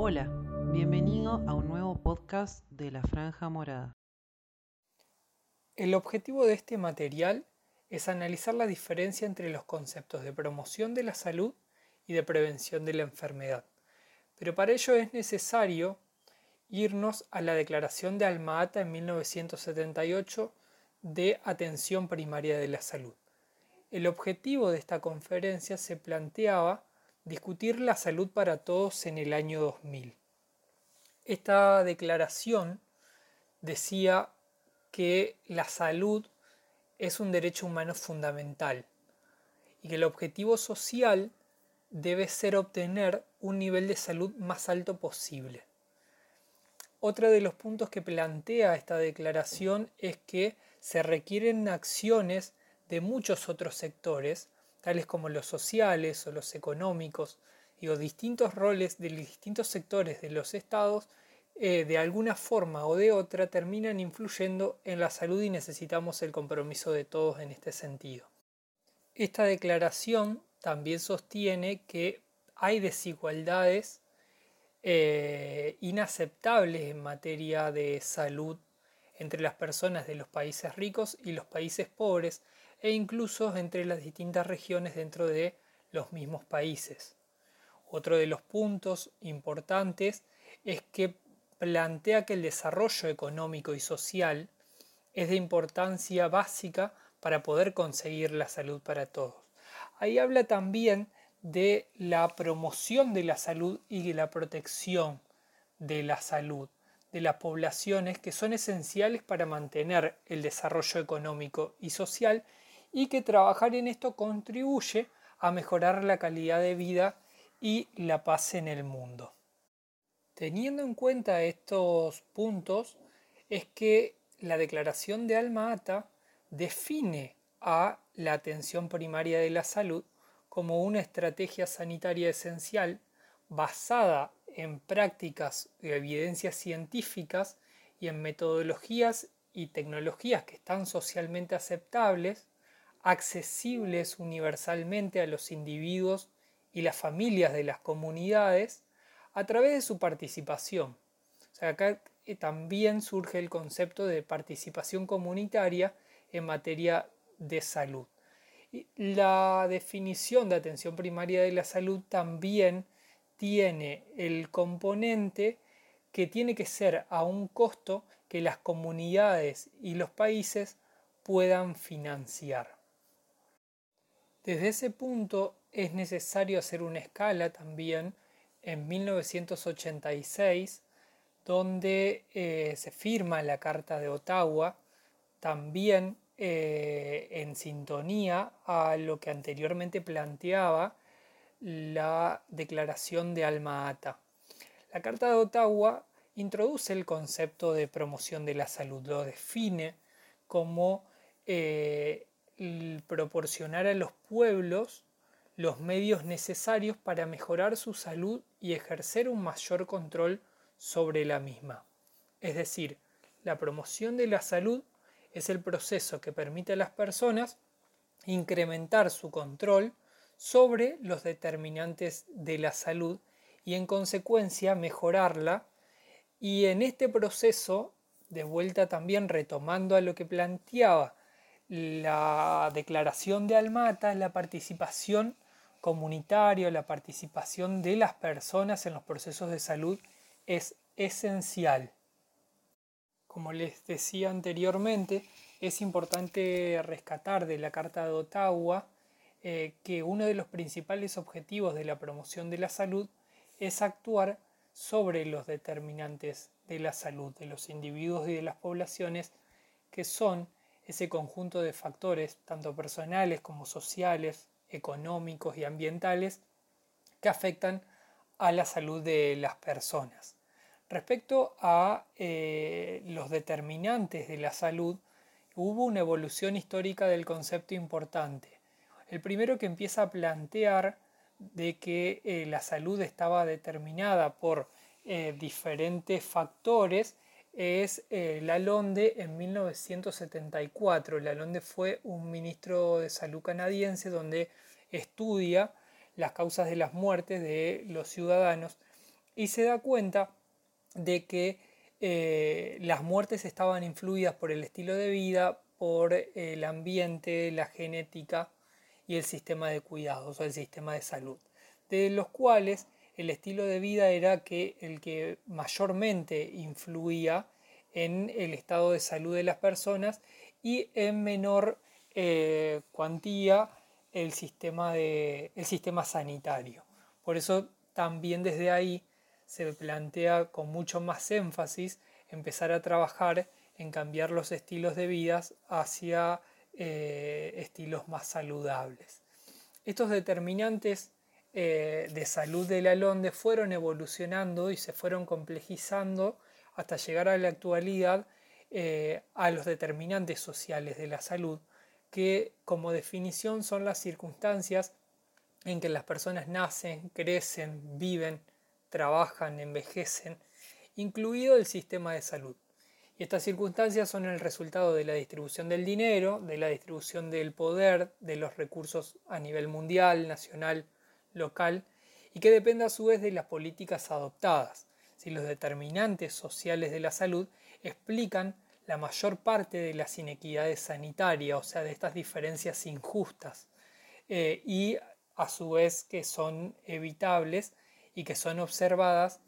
Hola, bienvenido a un nuevo podcast de la Franja Morada. El objetivo de este material es analizar la diferencia entre los conceptos de promoción de la salud y de prevención de la enfermedad. Pero para ello es necesario irnos a la declaración de Alma-Ata en 1978 de atención primaria de la salud. El objetivo de esta conferencia se planteaba discutir la salud para todos en el año 2000. Esta declaración decía que la salud es un derecho humano fundamental y que el objetivo social debe ser obtener un nivel de salud más alto posible. Otro de los puntos que plantea esta declaración es que se requieren acciones de muchos otros sectores, tales como los sociales o los económicos, y los distintos roles de los distintos sectores de los estados, eh, de alguna forma o de otra terminan influyendo en la salud y necesitamos el compromiso de todos en este sentido. Esta declaración también sostiene que hay desigualdades eh, inaceptables en materia de salud entre las personas de los países ricos y los países pobres e incluso entre las distintas regiones dentro de los mismos países. Otro de los puntos importantes es que plantea que el desarrollo económico y social es de importancia básica para poder conseguir la salud para todos. Ahí habla también de la promoción de la salud y de la protección de la salud de las poblaciones que son esenciales para mantener el desarrollo económico y social y que trabajar en esto contribuye a mejorar la calidad de vida y la paz en el mundo. Teniendo en cuenta estos puntos, es que la declaración de Alma Ata define a la atención primaria de la salud como una estrategia sanitaria esencial basada en prácticas y evidencias científicas y en metodologías y tecnologías que están socialmente aceptables, accesibles universalmente a los individuos y las familias de las comunidades a través de su participación. O sea, acá eh, también surge el concepto de participación comunitaria en materia de salud. La definición de atención primaria de la salud también tiene el componente que tiene que ser a un costo que las comunidades y los países puedan financiar. Desde ese punto es necesario hacer una escala también en 1986, donde eh, se firma la Carta de Ottawa, también eh, en sintonía a lo que anteriormente planteaba la Declaración de Alma Ata. La Carta de Ottawa introduce el concepto de promoción de la salud, lo define como eh, proporcionar a los pueblos los medios necesarios para mejorar su salud y ejercer un mayor control sobre la misma. Es decir, la promoción de la salud es el proceso que permite a las personas incrementar su control sobre los determinantes de la salud y en consecuencia mejorarla y en este proceso, de vuelta también retomando a lo que planteaba la declaración de Almata, la participación comunitaria, la participación de las personas en los procesos de salud es esencial. Como les decía anteriormente, es importante rescatar de la Carta de Ottawa eh, que uno de los principales objetivos de la promoción de la salud es actuar sobre los determinantes de la salud de los individuos y de las poblaciones, que son ese conjunto de factores, tanto personales como sociales, económicos y ambientales, que afectan a la salud de las personas. Respecto a eh, los determinantes de la salud, hubo una evolución histórica del concepto importante. El primero que empieza a plantear de que eh, la salud estaba determinada por eh, diferentes factores es Lalonde en 1974. Lalonde fue un ministro de salud canadiense donde estudia las causas de las muertes de los ciudadanos y se da cuenta de que eh, las muertes estaban influidas por el estilo de vida, por el ambiente, la genética y el sistema de cuidados o el sistema de salud, de los cuales el estilo de vida era que el que mayormente influía en el estado de salud de las personas y en menor eh, cuantía el sistema, de, el sistema sanitario. Por eso también desde ahí se plantea con mucho más énfasis empezar a trabajar en cambiar los estilos de vida hacia eh, estilos más saludables. Estos determinantes eh, de salud de la LONDE fueron evolucionando y se fueron complejizando hasta llegar a la actualidad eh, a los determinantes sociales de la salud, que como definición son las circunstancias en que las personas nacen, crecen, viven, trabajan, envejecen, incluido el sistema de salud. Y estas circunstancias son el resultado de la distribución del dinero, de la distribución del poder, de los recursos a nivel mundial, nacional, local, y que depende a su vez de las políticas adoptadas. Si los determinantes sociales de la salud explican la mayor parte de las inequidades sanitarias, o sea, de estas diferencias injustas, eh, y a su vez que son evitables y que son observadas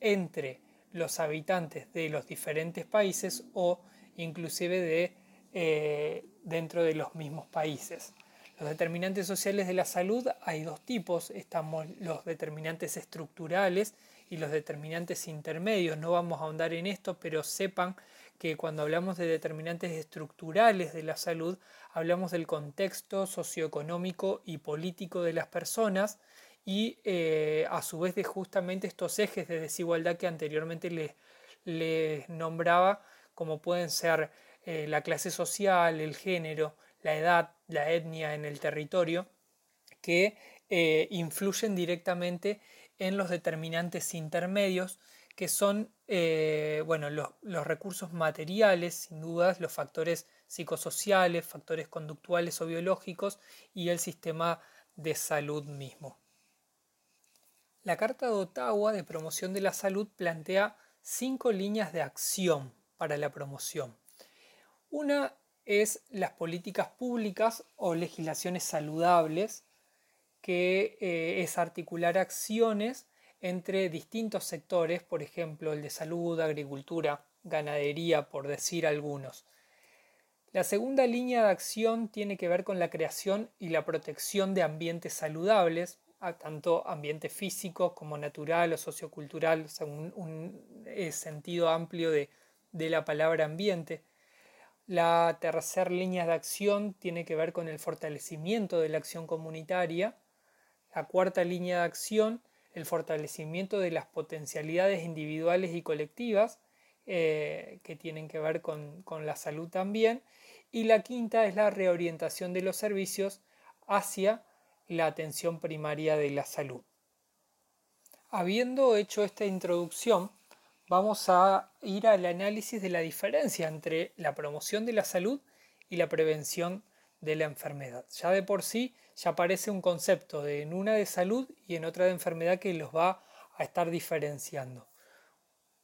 entre los habitantes de los diferentes países o inclusive eh, dentro de los mismos países. Los determinantes sociales de la salud hay dos tipos, estamos los determinantes estructurales y los determinantes intermedios. No vamos a ahondar en esto, pero sepan que cuando hablamos de determinantes estructurales de la salud, hablamos del contexto socioeconómico y político de las personas y eh, a su vez de justamente estos ejes de desigualdad que anteriormente les, nombraba, como pueden ser eh, la clase social, el género, la edad, la etnia en el territorio, que eh, influyen directamente en los determinantes intermedios, que son bueno, los, los recursos materiales, sin dudas, los factores psicosociales, factores conductuales o biológicos y el sistema de salud mismo. La Carta de Ottawa de Promoción de la Salud plantea cinco líneas de acción para la promoción. Una es las políticas públicas o legislaciones saludables, que eh, es articular acciones entre distintos sectores, por ejemplo el de salud, agricultura, ganadería, por decir algunos. La segunda línea de acción tiene que ver con la creación y la protección de ambientes saludables, tanto ambiente físico como natural o sociocultural, o un, eh, sentido amplio de, la palabra ambiente. La tercera línea de acción tiene que ver con el fortalecimiento de la acción comunitaria. La cuarta línea de acción, el fortalecimiento de las potencialidades individuales y colectivas, eh, que tienen que ver con, con la salud también. Y la quinta es la reorientación de los servicios hacia la atención primaria de la salud. Habiendo hecho esta introducción, vamos a ir al análisis de la diferencia entre la promoción de la salud y la prevención de la enfermedad. Ya de por sí ya aparece un concepto de en una de salud y en otra de enfermedad que los va a estar diferenciando.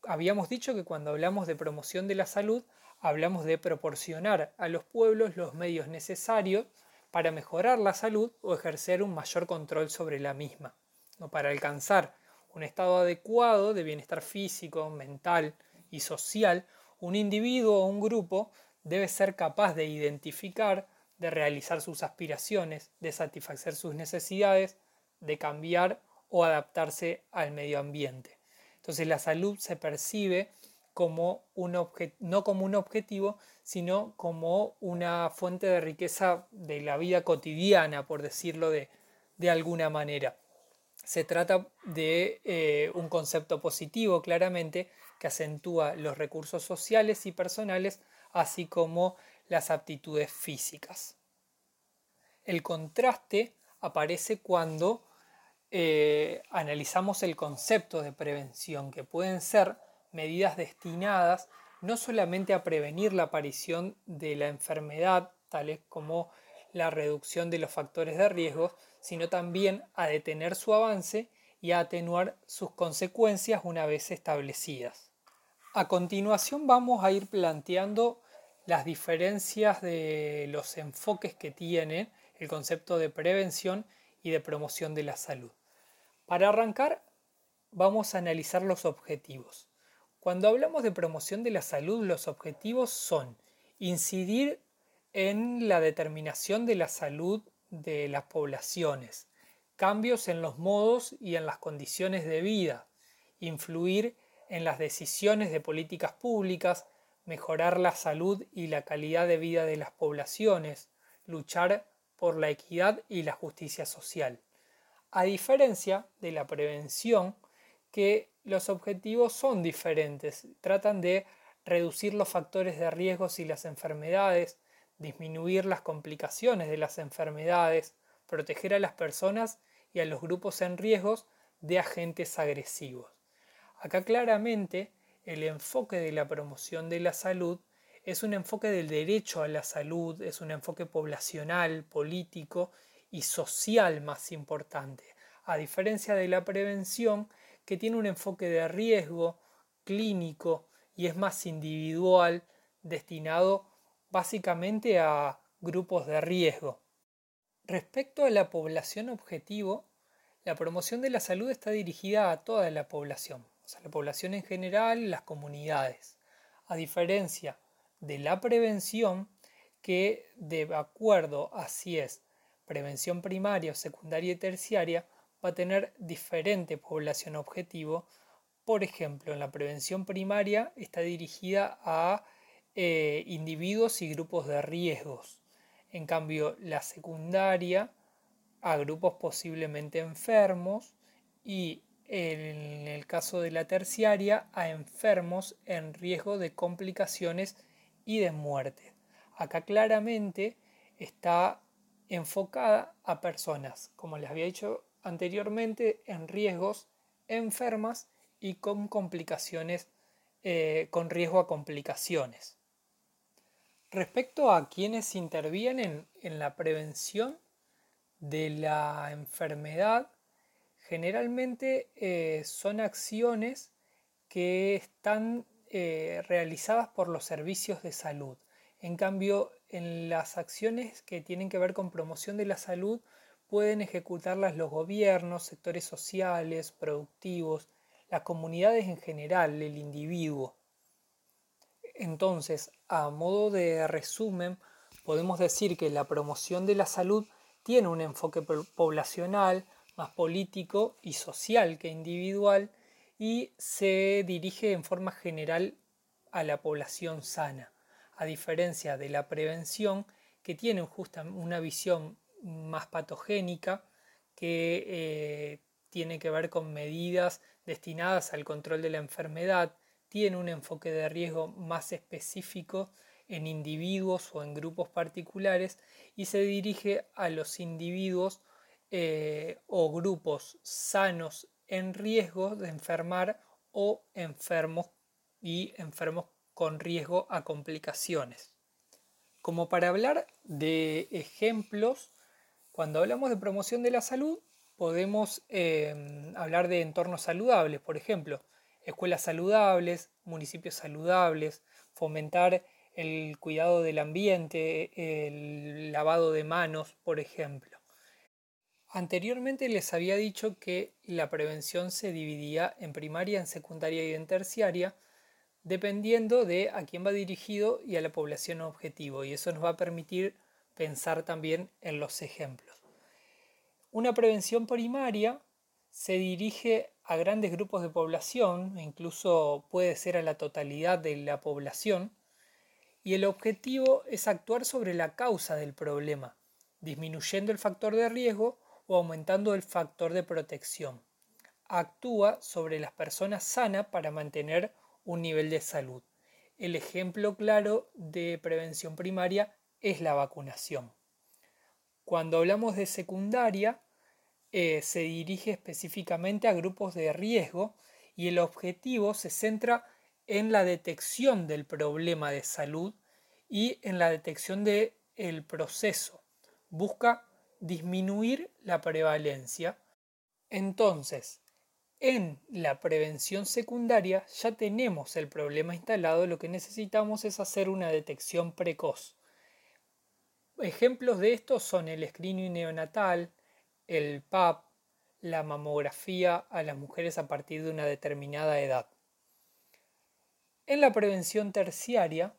Habíamos dicho que cuando hablamos de promoción de la salud, hablamos de proporcionar a los pueblos los medios necesarios para mejorar la salud o ejercer un mayor control sobre la misma, o para alcanzar un estado adecuado de bienestar físico, mental y social, un individuo o un grupo debe ser capaz de identificar, de realizar sus aspiraciones, de satisfacer sus necesidades, de cambiar o adaptarse al medio ambiente. Entonces la salud se percibe como un no como un objetivo, sino como una fuente de riqueza de la vida cotidiana, por decirlo de, alguna manera. Se trata de eh, un concepto positivo, claramente, que acentúa los recursos sociales y personales, así como las aptitudes físicas. El contraste aparece cuando eh, analizamos el concepto de prevención, que pueden ser medidas destinadas no solamente a prevenir la aparición de la enfermedad, tales como la reducción de los factores de riesgo, sino también a detener su avance y a atenuar sus consecuencias una vez establecidas. A continuación vamos a ir planteando las diferencias de los enfoques que tiene el concepto de prevención y de promoción de la salud. Para arrancar, vamos a analizar los objetivos. Cuando hablamos de promoción de la salud, los objetivos son incidir en la determinación de la salud de las poblaciones, cambios en los modos y en las condiciones de vida, influir en las decisiones de políticas públicas, mejorar la salud y la calidad de vida de las poblaciones, luchar por la equidad y la justicia social. A diferencia de la prevención, que los objetivos son diferentes, tratan de reducir los factores de riesgos y las enfermedades, disminuir las complicaciones de las enfermedades, proteger a las personas y a los grupos en riesgos de agentes agresivos. Acá claramente el enfoque de la promoción de la salud es un enfoque del derecho a la salud, es un enfoque poblacional, político y social más importante, a diferencia de la prevención que tiene un enfoque de riesgo clínico y es más individual, destinado básicamente a grupos de riesgo. Respecto a la población objetivo, la promoción de la salud está dirigida a toda la población, o sea, la población en general, las comunidades, a diferencia de la prevención que de acuerdo a si es prevención primaria, secundaria y terciaria, va a tener diferente población objetivo. Por ejemplo, en la prevención primaria está dirigida a eh, individuos y grupos de riesgos. En cambio, la secundaria a grupos posiblemente enfermos y en el caso de la terciaria a enfermos en riesgo de complicaciones y de muerte. Acá claramente está enfocada a personas, como les había dicho anteriormente, en riesgos enfermas y con complicaciones, eh, con riesgo a complicaciones. Respecto a quienes intervienen en la prevención de la enfermedad, generalmente eh, son acciones que están eh, realizadas por los servicios de salud. En cambio, en las acciones que tienen que ver con promoción de la salud, pueden ejecutarlas los gobiernos, sectores sociales, productivos, las comunidades en general, el individuo. Entonces, a modo de resumen, podemos decir que la promoción de la salud tiene un enfoque poblacional, más político y social que individual, y se dirige en forma general a la población sana, a diferencia de la prevención que tiene justa una visión más patogénica que eh, tiene que ver con medidas destinadas al control de la enfermedad, tiene un enfoque de riesgo más específico en individuos o en grupos particulares y se dirige a los individuos eh, o grupos sanos en riesgo de enfermar o enfermos y enfermos con riesgo a complicaciones. Como para hablar de ejemplos, cuando hablamos de promoción de la salud, podemos em, hablar de entornos saludables, por ejemplo, escuelas saludables, municipios saludables, fomentar el cuidado del ambiente, el lavado de manos, por ejemplo. Anteriormente les había dicho que la prevención se dividía en primaria, en secundaria y en terciaria, dependiendo de a quién va dirigido y a la población objetivo, y eso nos va a permitir pensar también en los ejemplos. Una prevención primaria se dirige a grandes grupos de población, incluso puede ser a la totalidad de la población, y el objetivo es actuar sobre la causa del problema, disminuyendo el factor de riesgo o aumentando el factor de protección. Actúa sobre las personas sanas para mantener un nivel de salud. El ejemplo claro de prevención primaria es la vacunación. Cuando hablamos de secundaria, eh, se dirige específicamente a grupos de riesgo y el objetivo se centra en la detección del problema de salud y en la detección del el proceso. Busca disminuir la prevalencia. Entonces, en la prevención secundaria ya tenemos el problema instalado, lo que necesitamos es hacer una detección precoz. Ejemplos de esto son el screening neonatal, el PAP, la mamografía a las mujeres a partir de una determinada edad. En la prevención terciaria,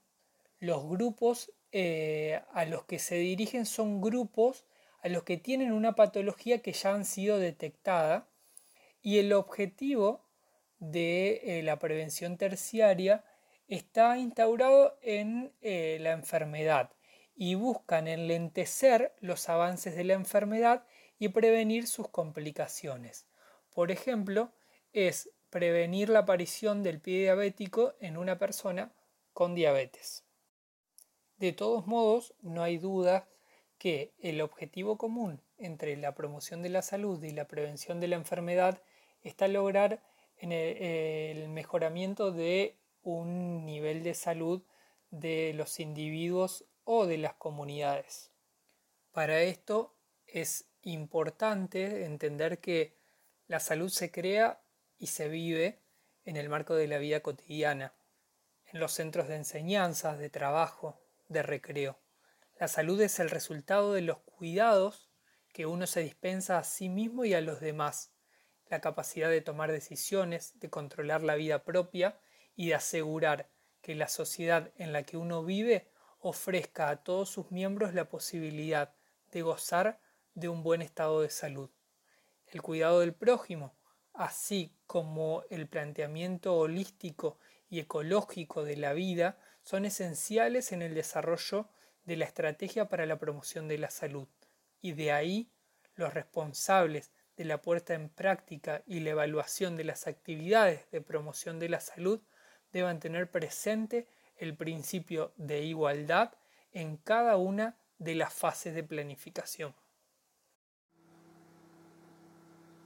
los grupos eh, a los que se dirigen son grupos a los que tienen una patología que ya han sido detectada y el objetivo de eh, la prevención terciaria está instaurado en eh, la enfermedad y buscan enlentecer los avances de la enfermedad y prevenir sus complicaciones. Por ejemplo, es prevenir la aparición del pie diabético en una persona con diabetes. De todos modos, no hay duda que el objetivo común entre la promoción de la salud y la prevención de la enfermedad está lograr en el, mejoramiento de un nivel de salud de los individuos o de las comunidades. Para esto es importante entender que la salud se crea y se vive en el marco de la vida cotidiana, en los centros de enseñanza, de trabajo, de recreo. La salud es el resultado de los cuidados que uno se dispensa a sí mismo y a los demás, la capacidad de tomar decisiones, de controlar la vida propia y de asegurar que la sociedad en la que uno vive ofrezca a todos sus miembros la posibilidad de gozar de un buen estado de salud. El cuidado del prójimo, así como el planteamiento holístico y ecológico de la vida, son esenciales en el desarrollo de la estrategia para la promoción de la salud, y de ahí los responsables de la puerta en práctica y la evaluación de las actividades de promoción de la salud deban tener presente el principio de igualdad en cada una de las fases de planificación.